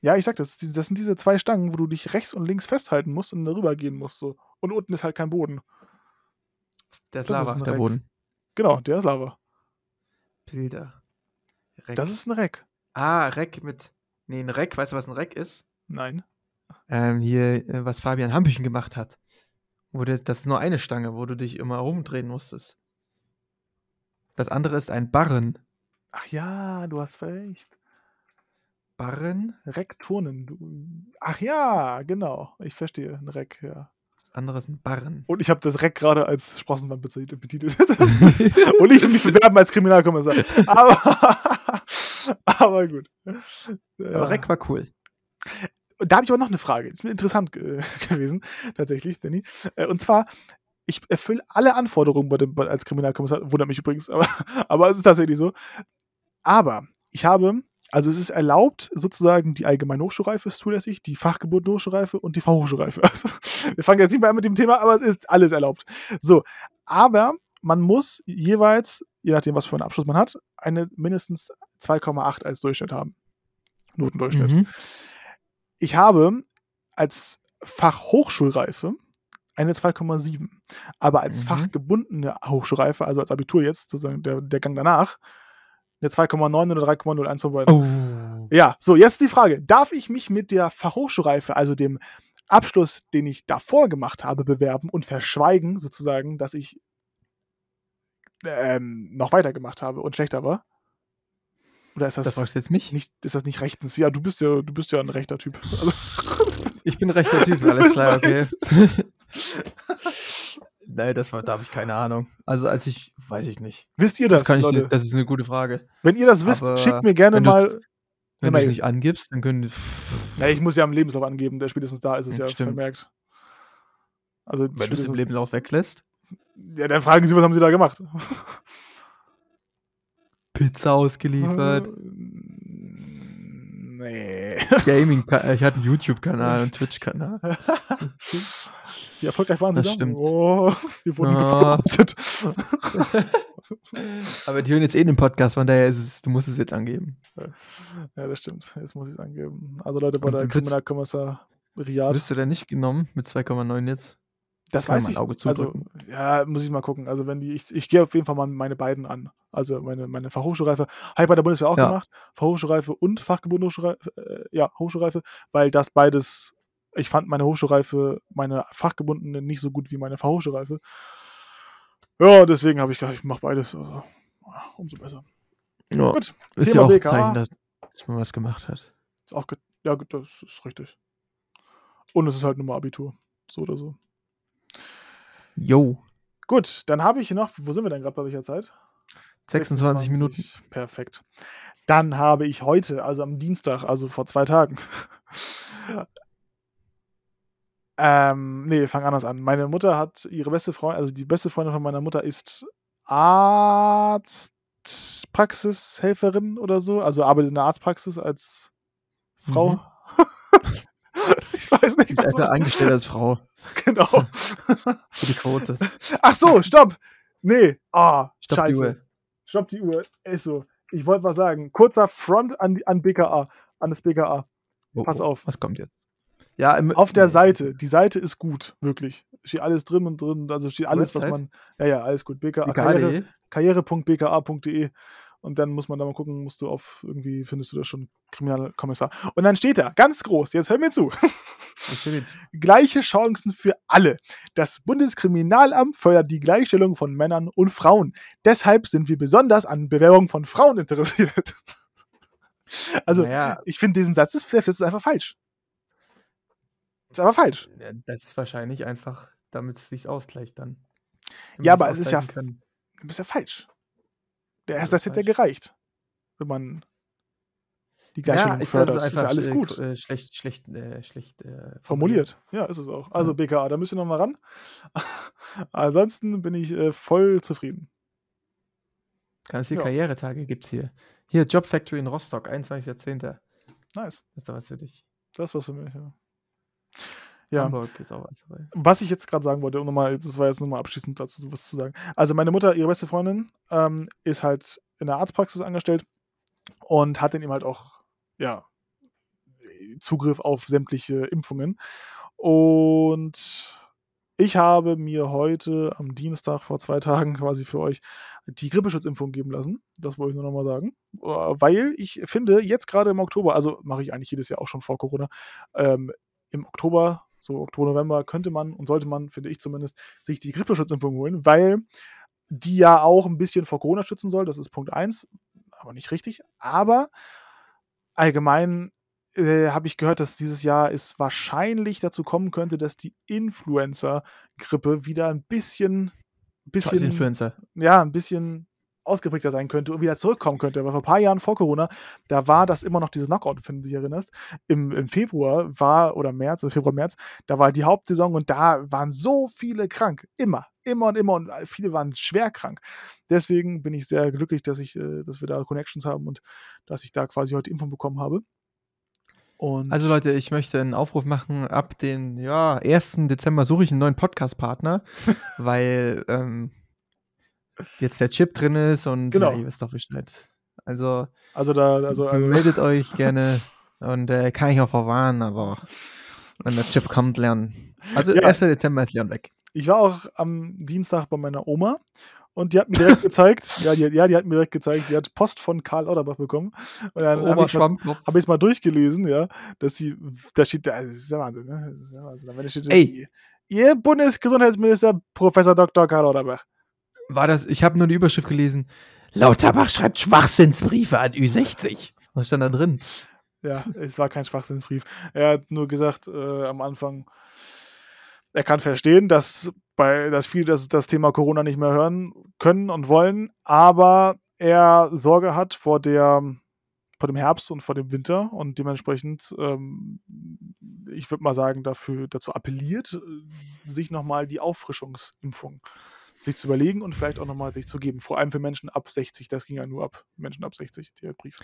ja, ich sag das, das sind diese zwei Stangen, wo du dich rechts und links festhalten musst und darüber gehen musst, so. Und unten ist halt kein Boden. Der ist Das ist Lava, ein der. Boden. Genau, der ist Lava. Bilder. Reck. Das ist ein Reck. ah, Reck mit. Nee, ein Reck, weißt du, was ein Reck ist? Nein. Ähm, hier, äh, was Fabian Hampüchen gemacht hat. Wo der, das ist nur eine Stange, wo du dich immer rumdrehen musstest. Das andere ist ein Barren. Ach ja, du hast recht. Barren? Reckturnen. Du, ach ja, genau. Ich verstehe. Ein Reck, ja. Andere ein Barren. Und ich habe das Reck gerade als Sprossenwand bezeichnet- betitelt. und ich will mich bewerben als Kriminalkommissar. Aber, aber gut. Aber Ja. Reck war cool. Und da habe ich aber noch eine Frage. Ist mir interessant äh, gewesen, tatsächlich, Danny. Äh, und zwar, ich erfülle alle Anforderungen bei dem, als Kriminalkommissar. Wundert mich übrigens, aber, aber es ist tatsächlich so. Aber ich habe, also es ist erlaubt, sozusagen die allgemeine Hochschulreife ist zulässig, die fachgebundene Hochschulreife und die Fachhochschulreife. Also, wir fangen jetzt nicht mehr an mit dem Thema, aber es ist alles erlaubt. So, aber man muss jeweils, je nachdem, was für einen Abschluss man hat, eine mindestens 2,8 als Durchschnitt haben. Notendurchschnitt Mhm. ich habe als Fachhochschulreife eine 2,7. Aber als Mhm. fachgebundene Hochschulreife, also als Abitur jetzt, sozusagen der, der Gang danach, eine 2,9 oder 3,0, eins von beiden. Oh. Ja, so, jetzt die Frage. Darf ich mich mit der Fachhochschulreife, also dem Abschluss, den ich davor gemacht habe, bewerben und verschweigen, sozusagen, dass ich ähm, noch weitergemacht habe und schlechter war? Oder ist das, Das fragst du jetzt mich? nicht, ist das nicht rechtens? Ja, du bist ja, du bist ja ein rechter Typ. Also, Ich bin rechter Typ, alles klar, okay. Nein, das war, da habe ich keine Ahnung. Also als ich, weiß ich nicht. wisst ihr das, Das, ich, das ist eine gute Frage. Wenn ihr das wisst, Aber schickt mir gerne wenn mal. Wenn du es nicht angibst, dann können Ja, ich muss ja am Lebenslauf angeben, der spätestens da ist es Ja, ja vermerkt. Also wenn du es im Lebenslauf weglässt. Ja, dann fragen sie, was haben sie da gemacht? Pizza ausgeliefert, nee. Gaming, ich hatte einen YouTube-Kanal und Twitch-Kanal. Wie erfolgreich waren sie Das da? stimmt. Oh, wir wurden Ah. Aber die hören jetzt eh den Podcast, von daher ist es, du musst es jetzt angeben. ja, das stimmt. Jetzt muss ich es angeben. Also Leute bei Und der du willst- Kriminalkommissariat. Wirst du denn nicht genommen mit 2,9 jetzt? Das kann weiß ich. Auge also, ja, muss ich mal gucken. Also wenn die, ich, ich gehe auf jeden Fall mal meine beiden an. Also meine, meine Fachhochschulreife. Habe ich bei der Bundeswehr auch Ja. gemacht. Fachhochschulreife und fachgebundene Hochschulreife. Äh, ja, Hochschulreife, weil das beides, ich fand meine Hochschulreife, meine fachgebundene nicht so gut wie meine Fachhochschulreife. Ja, deswegen habe ich gedacht, ich mache beides. Also, umso besser. Ja, Gut, ist Thema ja auch ein. Zeichen, dass, dass man was gemacht hat. ist auch gut. Ja, gut, das ist richtig. Und es ist halt nur mal Abitur. So oder so. Jo, Gut, dann habe ich noch, wo sind wir denn gerade bei welcher Zeit? 26 Minuten. Perfekt. Dann habe ich heute, also am Dienstag, also vor zwei Tagen. Ähm, nee, fang anders an. Meine Mutter hat ihre beste Freundin, also die beste Freundin von meiner Mutter ist Arztpraxishelferin oder so, also arbeitet in der Arztpraxis als Frau. Mhm. ich weiß nicht. Ist einfach angestellt als Frau genau. für die Quote. Ach so, stopp. Nee. Ah, Stopp scheiße. die Uhr. Stopp die Uhr. Ist so. Ich wollte was sagen. Kurzer Front an, an BKA. An das BKA. Oh, Pass oh, auf. Was kommt jetzt? Ja, im, Auf der. Seite. Die Seite ist gut. Wirklich. Steht alles drin und drin. Also steht alles, was Website? man. Ja, ja, alles gut. BKA. Karriere, BKD. karriere.bka.de. Und dann muss man da mal gucken, musst du auf, irgendwie findest du da schon Kriminalkommissar. Und dann steht da, ganz groß, jetzt hör mir zu. Gleiche Chancen für alle. Das Bundeskriminalamt fördert die Gleichstellung von Männern und Frauen. Deshalb sind wir besonders an Bewerbungen von Frauen interessiert. Also, naja, ich finde diesen Satz ist, das ist einfach falsch. Das ist einfach falsch. ja, das ist wahrscheinlich einfach, damit es sich ausgleicht dann. Damit Ja, aber es ist ja- können. Das ist ja falsch. Der Das erste, das hätte ja gereicht. Wenn man die Gleichstellung ist fördert. also ist ja alles äh, gut. Äh, schlecht, schlecht, äh, schlecht äh, Formuliert. Ja, ist es auch. Also Ja. BKA, da müsst ihr noch mal ran. Ansonsten bin ich äh, voll zufrieden. Ganz viele Ja. Karrieretage gibt es hier. Hier, Job Factory in Rostock, 21.10. Das Nice. ist doch was für dich. Das war's für mich, ja. Ja, Hamburg ist auch was dabei. was ich jetzt gerade sagen wollte, um nochmal, das war jetzt nochmal abschließend dazu was zu sagen. Also meine Mutter, ihre beste Freundin, ähm, ist halt in der Arztpraxis angestellt und hat dann eben halt auch, ja, Zugriff auf sämtliche Impfungen. Und ich habe mir heute am Dienstag vor zwei Tagen quasi für euch die Grippeschutzimpfung geben lassen. Das wollte ich nur nochmal sagen. Äh, Weil ich finde, jetzt gerade im Oktober, also mache ich eigentlich jedes Jahr auch schon vor Corona, ähm, im Oktober, so Oktober, November, könnte man und sollte man, finde ich zumindest, sich die Grippeschutzimpfung holen, weil die ja auch ein bisschen vor Corona schützen soll. Das ist Punkt 1, aber nicht richtig. Aber allgemein äh, habe ich gehört, dass dieses Jahr es wahrscheinlich dazu kommen könnte, dass die Influenza-Grippe wieder ein bisschen, Scheiß bisschen Influencer. ja, ein bisschen ausgeprägter sein könnte und wieder zurückkommen könnte. Weil vor ein paar Jahren vor Corona, da war das immer noch diese Knockout, wenn du dich erinnerst. Im, Im Februar war, oder März, also Februar, März, da war die Hauptsaison und da waren so viele krank. Immer, immer und immer und viele waren schwer krank. Deswegen bin ich sehr glücklich, dass, ich, äh, dass wir da Connections haben und dass ich da quasi heute Info bekommen habe. Und Also Leute, ich möchte einen Aufruf machen. Ab den ja, 1. Dezember suche ich einen neuen Podcast-Partner, weil ähm, jetzt der Chip drin ist und Genau. ja, ihr wisst doch Bescheid. Also, also da, also, also meldet euch gerne und äh, kann ich auch verwarnen, aber Wenn der Chip kommt, lernen. Also Ja. 1. Dezember ist Leon weg. Ich war auch am Dienstag bei meiner Oma und die hat mir direkt gezeigt, ja die, ja, die hat mir direkt gezeigt, die hat Post von Karl Lauterbach bekommen. Und dann habe Oma ich mal Schwammkopf. habe ich es mal durchgelesen, ja, dass sie, da steht, also, das ist ja Wahnsinn, ne? Das ist ja Wahnsinn. Da steht, Ey. Ihr Bundesgesundheitsminister Professor Dr. Karl Lauterbach. War das, ich habe nur die Überschrift gelesen. Lauterbach schreibt Schwachsinnsbriefe an Ü60. Was stand da drin? Ja, es war kein Schwachsinnsbrief. Er hat nur gesagt äh, am Anfang, er kann verstehen, dass, bei, dass viele das, das Thema Corona nicht mehr hören können und wollen, aber er Sorge hat vor, der, vor dem Herbst und vor dem Winter und dementsprechend, ähm, ich würde mal sagen, dafür, dazu appelliert, sich nochmal die Auffrischungsimpfung sich zu überlegen und vielleicht auch nochmal sich zu geben. Vor allem für Menschen ab 60, das ging ja nur ab Menschen ab 60, der Brief.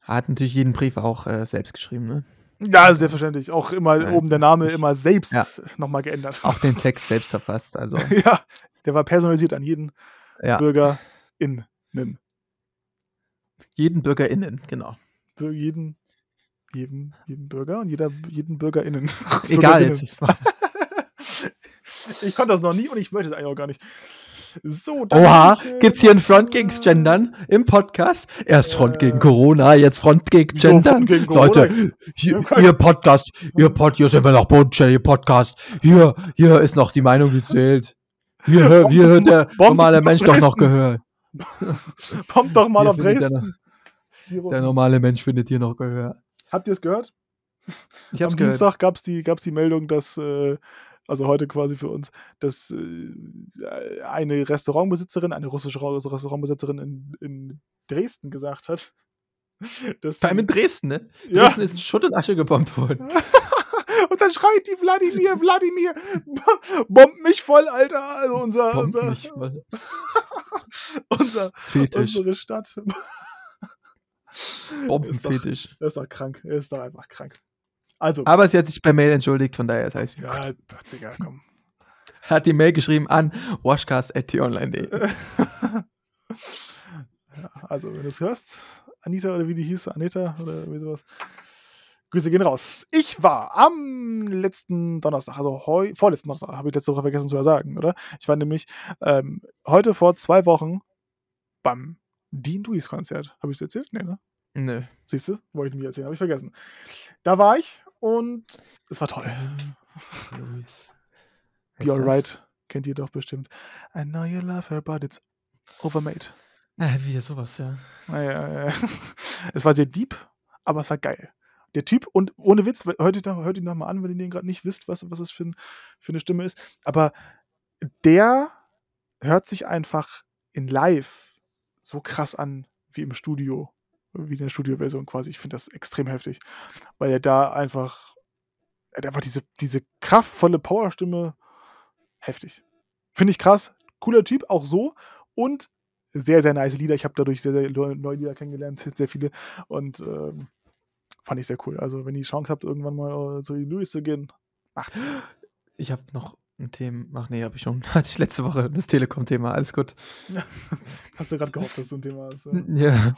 Hat natürlich jeden Brief auch äh, selbst geschrieben, ne? Ja, selbstverständlich. Auch immer Nein, oben der Name immer selbst Ja. nochmal geändert. Auch den Text selbst verfasst. Also, ja, der war personalisiert an jeden ja. BürgerInnen. Jeden BürgerInnen, genau. Für jeden, jeden, jeden Bürger und jeder, jeden BürgerInnen. Egal Bürgerinnen. jetzt. Ich konnte das noch nie und ich möchte es eigentlich auch gar nicht. So, Oha, ich, äh, gibt's hier ein Front gegens Gendern im Podcast? Erst Front Äh, gegen Corona, jetzt Front gegen Gendern. Front gegen? Leute, hier, ihr Podcast, ihr Pod, hier sind wir noch bodenständig, Podcast. Hier, hier ist noch die Meinung, die zählt. Hier, hier hört der Bomb- normale Mensch doch noch. Gehör. Kommt doch mal Hier auf der Dresden. Russen. Der normale Mensch findet hier noch Gehör. Habt ihr es gehört? Ich Am gehört. Dienstag gab es die, gab's die Meldung, dass, äh, also heute quasi für uns, dass äh, eine Restaurantbesitzerin, eine russische Ra- Restaurantbesitzerin in, in Dresden gesagt hat, dass Vor allem in Dresden, ne? Ja. Dresden ist in Schutt und Asche gebombt worden. und dann schreit die Wladimir, Wladimir, bombt mich voll, Alter. Also unser, Bombt unser, mich voll. unser, Fetisch. unsere Stadt. Bombenfetisch. Er ist doch krank. Er ist doch einfach krank. Also, Aber sie hat sich per Mail entschuldigt, von daher ist alles wieder ja, gut. Digga, komm. Hat die Mail geschrieben an washcast.tonline.de. Ja, also, wenn du es hörst, Anita oder wie die hieß, Anita oder wie sowas. Grüße gehen raus. Ich war am letzten Donnerstag, also heu, vorletzten Donnerstag, habe ich letzte Woche vergessen zu sagen, oder? Ich war nämlich ähm, heute vor zwei Wochen beim Dean Duis Konzert. Habe ich es erzählt? Nee, ne? Nö. Siehst du? Wollte ich nie erzählen, habe ich vergessen. Da war ich und es war toll. Louis. Be alright. Kennt ihr doch bestimmt. I know you love her, but it's overmade. Ah, wieder sowas, ja. Naja, es war sehr deep, aber es war geil. Der Typ, und ohne Witz, hört ihn noch, hört ihn noch mal an, wenn ihr den gerade nicht wisst, was, was es für, ein, für eine Stimme ist. Aber der hört sich einfach in live so krass an wie im Studio, wie in der Studioversion quasi. Ich finde das extrem heftig, weil er da einfach, er hat einfach diese, diese kraftvolle Powerstimme heftig. Finde ich krass. Cooler Typ, auch so. Und sehr, sehr nice Lieder. Ich habe dadurch sehr, sehr neue Lieder kennengelernt, sehr viele. Und ähm, fand ich sehr cool. Also, wenn ihr die Chance habt, irgendwann mal äh, zu Louis zu gehen, macht's. Ich habe noch ein Thema. Ach nee, habe ich schon. Hatte ich letzte Woche das Telekom-Thema. Alles gut. Hast du gerade gehofft, dass du ein Thema hast. Ja. Ja.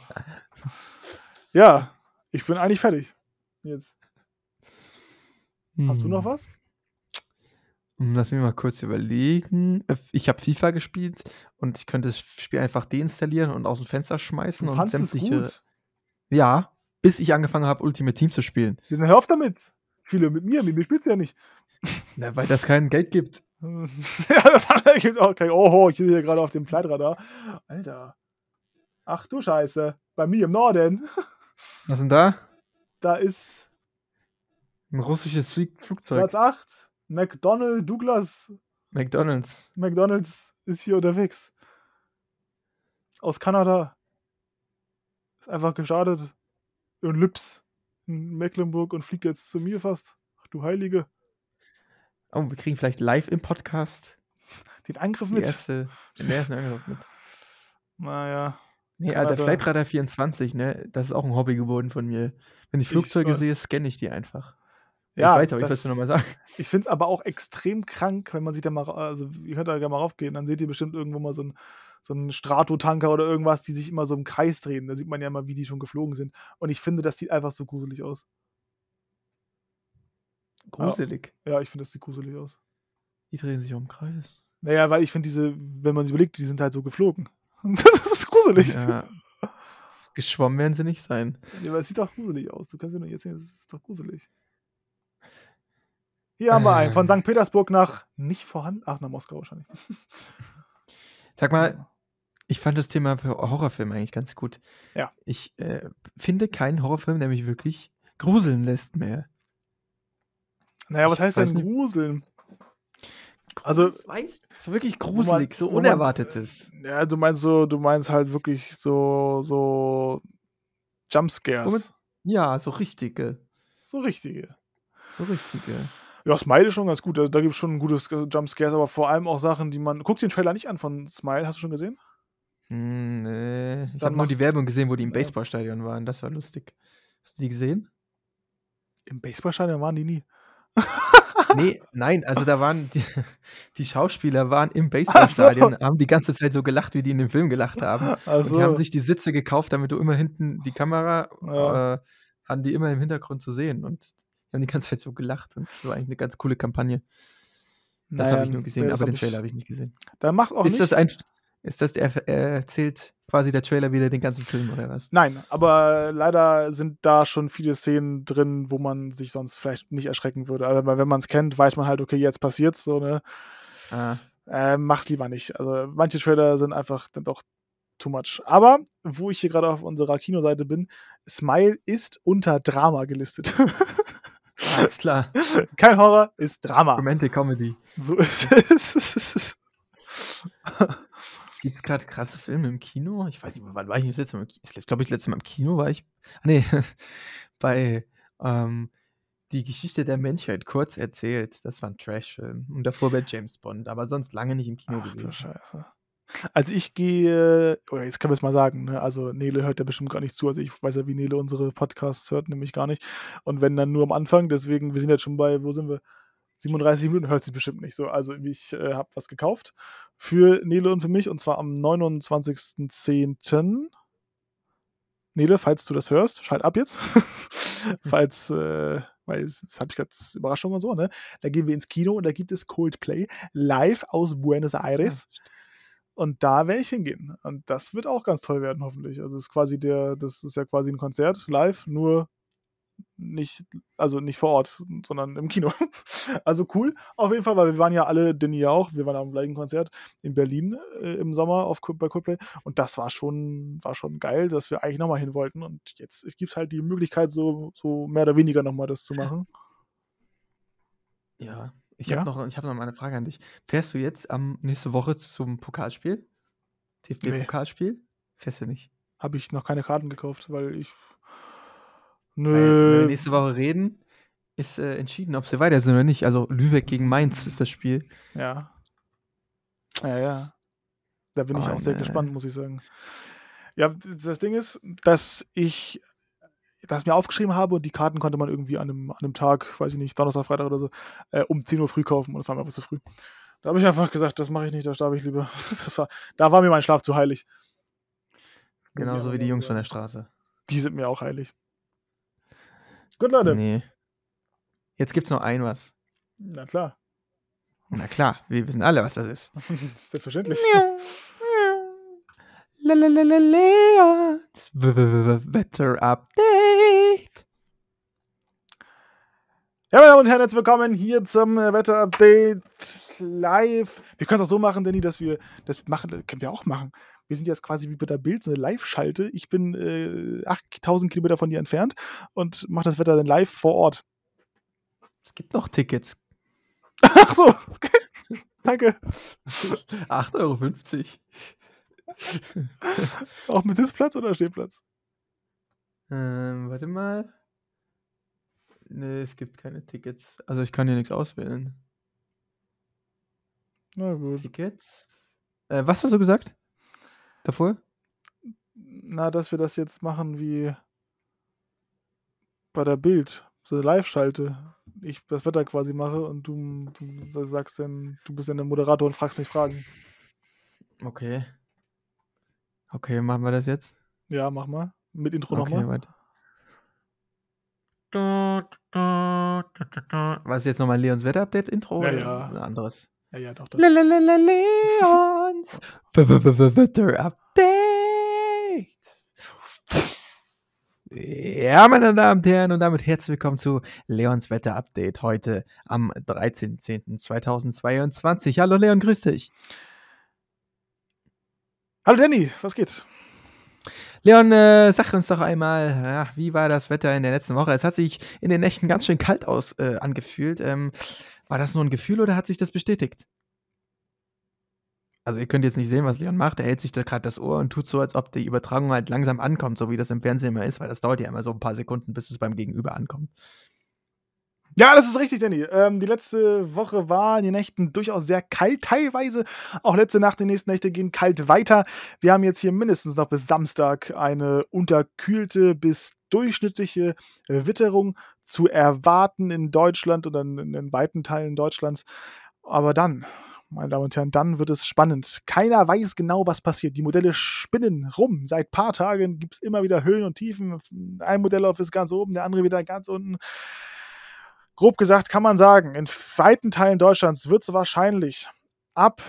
ja, ich bin eigentlich fertig. Jetzt. Hast du noch Hm. was? Hm, Lass mich mal kurz überlegen. Äh, Ich habe FIFA gespielt und ich könnte das Spiel einfach deinstallieren und aus dem Fenster schmeißen Du und sämtliche. gut. Ja, bis ich angefangen habe, Ultimate Team zu spielen. Dann hör auf damit. Viele mit mir, mit mir spielst du ja nicht. Na, weil das kein Geld gibt. ja, das gibt auch kein. Oho, ich bin hier gerade auf dem Flightradar. Alter. Ach du Scheiße. Bei mir im Norden, Was denn da? da ist Ein russisches Flugzeug. Platz 8. McDonald Douglas McDonalds. McDonalds ist hier unterwegs. Aus Kanada. Ist einfach gestartet. In Lips. In Mecklenburg und fliegt jetzt zu mir fast. Ach du Heilige. Oh, wir kriegen vielleicht live im Podcast Den Angriff mit. erste, den ersten Angriff mit. Naja. Nee, Alter. Flightradar 24, ne? Das ist auch ein Hobby geworden von mir. Wenn ich Ich Flugzeuge weiß. sehe, scanne ich die einfach. Ja, ich weiß, aber ich das- wollte nur mal sagen. Ich finde es aber auch extrem krank, wenn man sich da mal, also ihr könnt da gerne mal raufgehen, dann seht ihr bestimmt irgendwo mal so einen so einen Stratotanker oder irgendwas, die sich immer so im Kreis drehen. Da sieht man ja mal, wie die schon geflogen sind. Und ich finde, das sieht einfach so gruselig aus. Gruselig. Ja, ich finde, das sieht gruselig aus. Die drehen sich um den Kreis. Naja, weil ich finde diese, wenn man sich überlegt, die sind halt so geflogen. Das ist gruselig. Ja. Geschwommen werden sie nicht sein. Ja, aber es sieht doch gruselig aus. Du kannst mir doch jetzt sehen, es ist doch gruselig. Hier haben wir einen. Von Ähm. St. Petersburg nach nicht vorhanden. Ach, nach Moskau wahrscheinlich. Sag mal, ich fand das Thema für Horrorfilme eigentlich ganz gut. Ja. Ich äh, finde keinen Horrorfilm, der mich wirklich gruseln lässt mehr. Naja, was Ich heißt denn nicht. gruseln? Also, weiß, so wirklich man- gruselig, so wo man- Unerwartetes. ja, du meinst so, du meinst halt wirklich so, so Jumpscares. Ja, so richtige. So richtige. So richtige. Ja, Smile ist schon ganz gut. Also, da gibt es schon ein gutes Jumpscares, aber vor allem auch Sachen, die man. Guck den Trailer nicht an von Smile, hast du schon gesehen? Hm, nee. Ich Dann habe nur die mach's- Werbung gesehen, wo die im Ja. Baseballstadion waren. Das war lustig. Hast du die gesehen? Im Baseballstadion waren die nie. Nee, nein, also da waren die, die Schauspieler waren im Baseballstadion, haben die ganze Zeit so gelacht, wie die in dem Film gelacht haben. Also, Und die haben sich die Sitze gekauft, damit du immer hinten die Kamera, Ja. äh, haben die immer im Hintergrund zu sehen. Und die haben die ganze Zeit so gelacht. Und das war eigentlich eine ganz coole Kampagne. Das naja, habe ich nur gesehen, aber den Trailer habe ich nicht gesehen. Da macht auch Ist nicht. das ein, ist das, er, er erzählt quasi der Trailer wieder den ganzen Film oder was? Nein, aber leider sind da schon viele Szenen drin, wo man sich sonst vielleicht nicht erschrecken würde. Aber wenn man es kennt, weiß man halt, okay, jetzt passiert's so, ne? Ah, Äh, mach's lieber nicht. Also manche Trailer sind einfach dann doch too much. Aber wo ich hier gerade auf unserer Kinoseite bin, Smile ist unter Drama gelistet. alles klar. Kein Horror, ist Drama. Romantic Comedy. So ist es. Gibt es gerade krasse Filme im Kino? Ich weiß nicht, wann war ich das letzte Mal im Kino? Ich glaube, ich das letzte Mal im Kino war ich. Ah, nee, bei ähm, Die Geschichte der Menschheit kurz erzählt. Das war ein Trash-Film. Und davor bei James Bond, aber sonst lange nicht im Kino Ach du gewesen. Scheiße. Also ich gehe, oder jetzt können wir es mal sagen, ne? also Nele hört ja bestimmt gar nicht zu, also ich weiß ja, wie Nele unsere Podcasts hört, nämlich gar nicht. Und wenn dann nur am Anfang, deswegen, wir sind jetzt schon bei, wo sind wir? 37 Minuten hört sie bestimmt nicht so. Also ich äh, habe was gekauft für Nele und für mich und zwar am 29.10. Nele, falls du das hörst, schalt ab jetzt. falls, äh, weil es, das habe ich gerade Überraschung und so, ne? Da gehen wir ins Kino und da gibt es Coldplay live aus Buenos Aires. Und da werde ich hingehen. Und das wird auch ganz toll werden, hoffentlich. Also es ist quasi der, das ist ja quasi ein Konzert live, nur nicht, also nicht vor Ort, sondern im Kino. Also cool, auf jeden Fall, weil wir waren ja alle, Denny ja auch, wir waren am gleichen Konzert in Berlin äh, im Sommer auf, bei Coldplay und das war schon, war schon geil, dass wir eigentlich nochmal hin wollten und jetzt gibt es halt die Möglichkeit, so, so mehr oder weniger nochmal das zu machen. Ja. Ich Ja? habe noch, ich hab noch mal eine Frage an dich. Fährst du jetzt am nächste Woche zum Pokalspiel? Nee. TFB-Pokalspiel? Fährst du nicht? Habe ich noch keine Karten gekauft, weil ich. Weil, wenn wir Nö. nächste Woche reden, ist äh, entschieden, ob sie weiter sind oder nicht. Also Lübeck gegen Mainz ist das Spiel. Ja. Ja, ja. Da bin ich Oh, auch sehr nee. gespannt, muss ich sagen. Ja, das Ding ist, dass ich das mir aufgeschrieben habe und die Karten konnte man irgendwie an einem, an einem Tag, weiß ich nicht, Donnerstag, Freitag oder so, äh, um 10 Uhr früh kaufen und das war mir einfach zu früh. Da habe ich einfach gesagt, das mache ich nicht, da schlafe ich lieber. War, da war mir mein Schlaf zu heilig. Ich Genauso wie die Jungs von der Straße. Die sind mir auch heilig. Gut, Leute. Nee. Jetzt gibt's noch ein was. Na klar. Na klar, wir wissen alle, was das ist. Selbstverständlich. Leons Wetter Update. Ja, meine Damen und Herren, herzlich willkommen hier zum äh, Wetterupdate live. Wir können es auch so machen, Danny, dass wir das machen, können wir auch machen. Wir sind jetzt quasi wie bei der Bild, so eine Live-Schalte. Ich bin äh, 8000 Kilometer von dir entfernt und mache das Wetter dann live vor Ort. Es gibt noch Tickets. Ach so, okay. Danke. 8,50 Euro. Auch mit Sitzplatz oder Stehplatz? Ähm, warte mal. Nee, es gibt keine Tickets. Also ich kann hier nichts auswählen. Na gut. Tickets? Äh, was hast du gesagt? Davor? Na, dass wir das jetzt machen wie bei der Bild. So eine Live-Schalte. Ich das Wetter quasi mache und du, du sagst dann, du bist dann der Moderator und fragst mich Fragen. Okay. Okay, machen wir das jetzt? Ja, mach mal. Mit Intro okay, nochmal. warte. Was ist jetzt nochmal Leons Wetter-Update-Intro? Ja, oder ja. Ein anderes. Ja, ja, doch. Das. Leons Wetter-Update. Ja, meine Damen und Herren, und damit herzlich willkommen zu Leons Wetter-Update heute am 13.10.2022. Hallo Leon, grüß dich. Hallo Danny, was geht? Leon, äh, sag uns doch einmal, ja, wie war das Wetter in der letzten Woche? Es hat sich in den Nächten ganz schön kalt aus, äh, angefühlt. Ähm, war das nur ein Gefühl oder hat sich das bestätigt? Also ihr könnt jetzt nicht sehen, was Leon macht. Er hält sich da gerade das Ohr und tut so, als ob die Übertragung halt langsam ankommt, so wie das im Fernsehen immer ist, weil das dauert ja immer so ein paar Sekunden, bis es beim Gegenüber ankommt. Ja, das ist richtig, Danny. Ähm, die letzte Woche war in den Nächten durchaus sehr kalt, teilweise. Auch letzte Nacht, die nächsten Nächte gehen kalt weiter. Wir haben jetzt hier mindestens noch bis Samstag eine unterkühlte bis durchschnittliche Witterung zu erwarten in Deutschland oder in, in weiten Teilen Deutschlands. Aber dann, meine Damen und Herren, dann wird es spannend. Keiner weiß genau, was passiert. Die Modelle spinnen rum. Seit paar Tagen gibt es immer wieder Höhen und Tiefen. Ein Modellauf ist ganz oben, der andere wieder ganz unten grob gesagt kann man sagen, in weiten Teilen Deutschlands wird es wahrscheinlich ab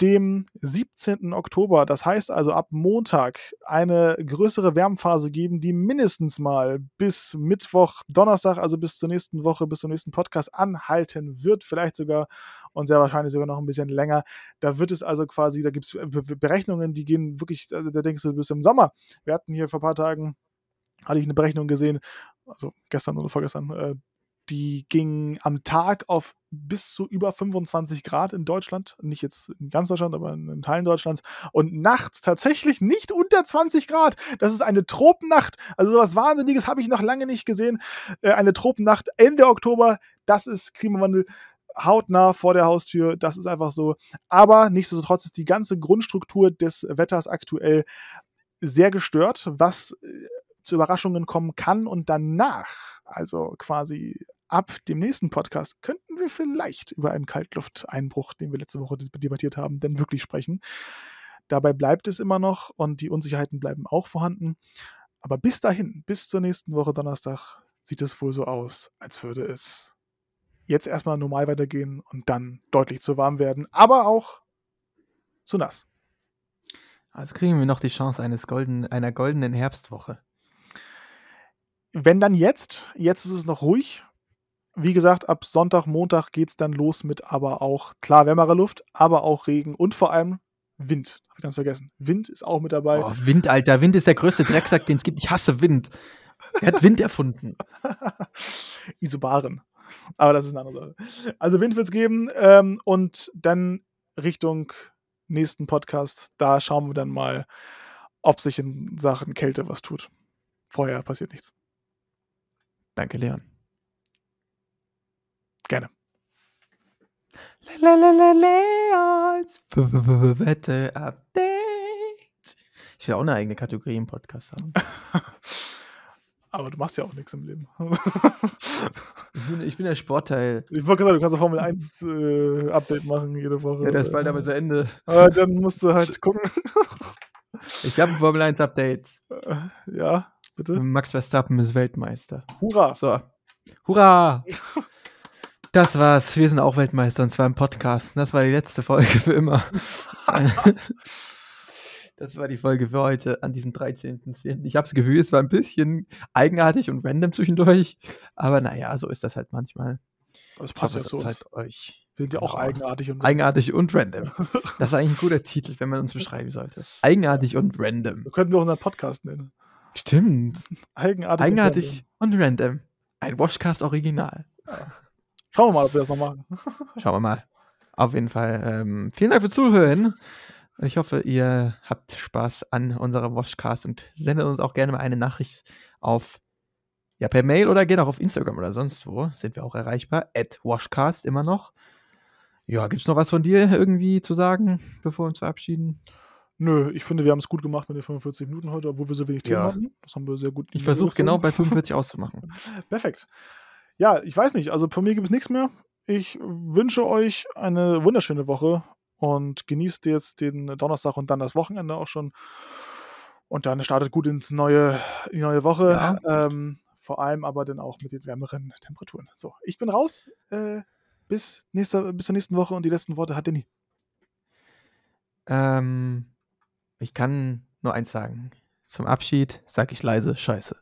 dem 17. Oktober, das heißt also ab Montag, eine größere Wärmphase geben, die mindestens mal bis Mittwoch, Donnerstag, also bis zur nächsten Woche, bis zum nächsten Podcast anhalten wird, vielleicht sogar und sehr wahrscheinlich sogar noch ein bisschen länger. Da wird es also quasi, da gibt es Berechnungen, die gehen wirklich, da denkst du, bis im Sommer. Wir hatten hier vor ein paar Tagen, hatte ich eine Berechnung gesehen, also gestern oder vorgestern, äh, die ging am Tag auf bis zu über 25 Grad in Deutschland. Nicht jetzt in ganz Deutschland, aber in Teilen Deutschlands. Und nachts tatsächlich nicht unter 20 Grad. Das ist eine Tropennacht. Also sowas Wahnsinniges habe ich noch lange nicht gesehen. Äh, eine Tropennacht Ende Oktober. Das ist Klimawandel hautnah vor der Haustür. Das ist einfach so. Aber nichtsdestotrotz ist die ganze Grundstruktur des Wetters aktuell sehr gestört, was zu Überraschungen kommen kann und danach, also quasi ab dem nächsten Podcast könnten wir vielleicht über einen Kaltlufteinbruch, den wir letzte Woche debattiert haben, denn wirklich sprechen. Dabei bleibt es immer noch und die Unsicherheiten bleiben auch vorhanden. Aber bis dahin, bis zur nächsten Woche Donnerstag, sieht es wohl so aus, als würde es jetzt erstmal normal weitergehen und dann deutlich zu warm werden, aber auch zu nass. Also kriegen wir noch die Chance eines golden, einer goldenen Herbstwoche. Wenn dann jetzt, jetzt ist es noch ruhig, wie gesagt, ab Sonntag, Montag geht es dann los mit aber auch, klar, wärmerer Luft, aber auch Regen und vor allem Wind. Hab ich ganz vergessen. Wind ist auch mit dabei. Oh, Wind, Alter. Wind ist der größte Drecksack, den es gibt. Ich hasse Wind. Wer hat Wind erfunden? Isobaren. Aber das ist eine andere Sache. Also Wind wird es geben ähm, und dann Richtung nächsten Podcast, da schauen wir dann mal, ob sich in Sachen Kälte was tut. Vorher passiert nichts. Danke, Leon. Gerne. Leons Wette Update. Ich will auch eine eigene Kategorie im Podcast haben. Aber du machst ja auch nichts im Leben. Ich bin, ich bin der Sportteil. Ich wollte gerade sagen, du kannst ein Formel 1 äh, Update machen jede Woche. Ja, das ist bald aber zu Ende. Aber dann musst du halt gucken. Ich habe ein Formel 1 Update. Äh, ja, bitte. Max Verstappen ist Weltmeister. Hurra! So. Hurra! Das war's. Wir sind auch Weltmeister und zwar im Podcast. Das war die letzte Folge für immer. Das war die Folge für heute an diesem 13.10. Ich habe das Gefühl, es war ein bisschen eigenartig und random zwischendurch. Aber naja, so ist das halt manchmal. Das passt ja zu halt euch Wir sind ja auch Ja. eigenartig und eigenartig und random. Das ist eigentlich ein guter Titel, wenn man uns beschreiben sollte. Eigenartig und random. So könnten wir auch unseren Podcast nennen. Stimmt. Eigenartig. und Eigenartig und random. Ein Washcast Original. random. Schauen wir mal, ob wir das noch machen. Schauen wir mal. Auf jeden Fall. Ähm, vielen Dank fürs Zuhören. Ich hoffe, ihr habt Spaß an unserem Washcast und sendet uns auch gerne mal eine Nachricht auf, ja, per Mail oder gerne auch auf Instagram oder sonst wo. Sind wir auch erreichbar. At Washcast immer noch. Ja, gibt es noch was von dir irgendwie zu sagen, bevor wir uns verabschieden? Nö, ich finde, wir haben es gut gemacht mit den 45 Minuten heute, obwohl wir so wenig Themen Ja. hatten. Das haben wir sehr gut. Ich versuche genau bei durchgezogen. 45 auszumachen. Perfekt ja, ich weiß nicht. Also von mir gibt es nichts mehr. Ich wünsche euch eine wunderschöne Woche und genießt jetzt den Donnerstag und dann das Wochenende auch schon. Und dann startet gut ins neue, die neue Woche. Ja. Ähm, vor allem aber dann auch mit den wärmeren Temperaturen. So, ich bin raus. Äh, bis, nächste, bis zur nächsten Woche und die letzten Worte hat Danny. Ähm, ich kann nur eins sagen. Zum Abschied sage ich leise Scheiße.